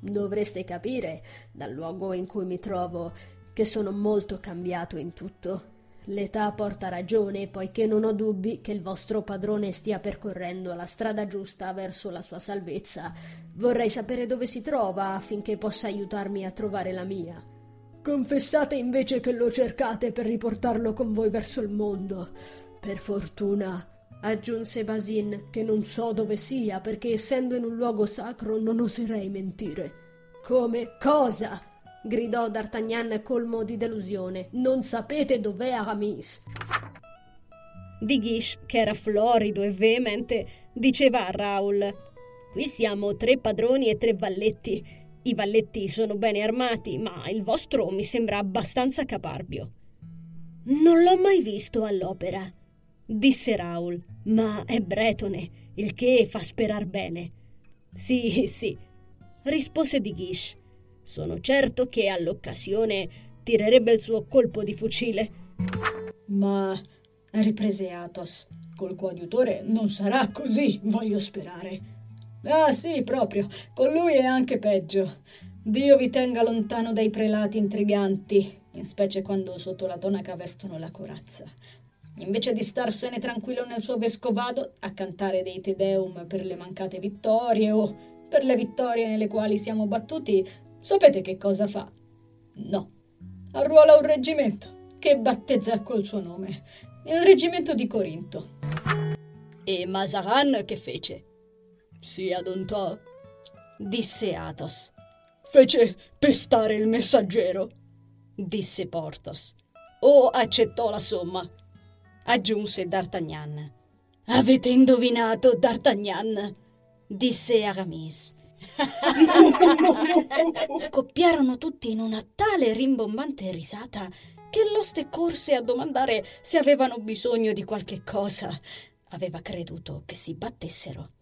Dovreste capire, dal luogo in cui mi trovo, che sono molto cambiato in tutto. L'età porta ragione, poiché non ho dubbi che il vostro padrone stia percorrendo la strada giusta verso la sua salvezza. Vorrei sapere dove si trova affinché possa aiutarmi a trovare la mia. Confessate invece che lo cercate per riportarlo con voi verso il mondo. Per fortuna, aggiunse Basin, che non so dove sia, perché essendo in un luogo sacro non oserei mentire. Come? Cosa? gridò D'Artagnan colmo di delusione. Non sapete dov'è Aramis? Di Guiche, che era florido e veemente, diceva a Raoul: Qui siamo tre padroni e tre valletti. I valletti sono bene armati, ma il vostro mi sembra abbastanza caparbio. Non l'ho mai visto all'opera, disse Raoul, ma è bretone, il che fa sperar bene. Sì, sì, rispose Di Guiche. Sono certo che all'occasione tirerebbe il suo colpo di fucile. Ma, riprese Athos, col coadiutore non sarà così, voglio sperare. Ah sì, proprio, con lui è anche peggio. Dio vi tenga lontano dai prelati intriganti, in specie quando sotto la tonaca vestono la corazza. Invece di starsene tranquillo nel suo vescovado a cantare dei Te Deum per le mancate vittorie o per le vittorie nelle quali siamo battuti, Sapete che cosa fa? No. Arruola un reggimento che battezza col suo nome. Il reggimento di Corinto. E Mazaran che fece? Si adontò, disse Athos. Fece pestare il messaggero, disse Porthos. O accettò la somma, aggiunse D'Artagnan. Avete indovinato, D'Artagnan, disse Aramis. Scoppiarono tutti in una tale rimbombante risata che l'oste corse a domandare se avevano bisogno di qualche cosa. Aveva creduto che si battessero.